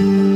you.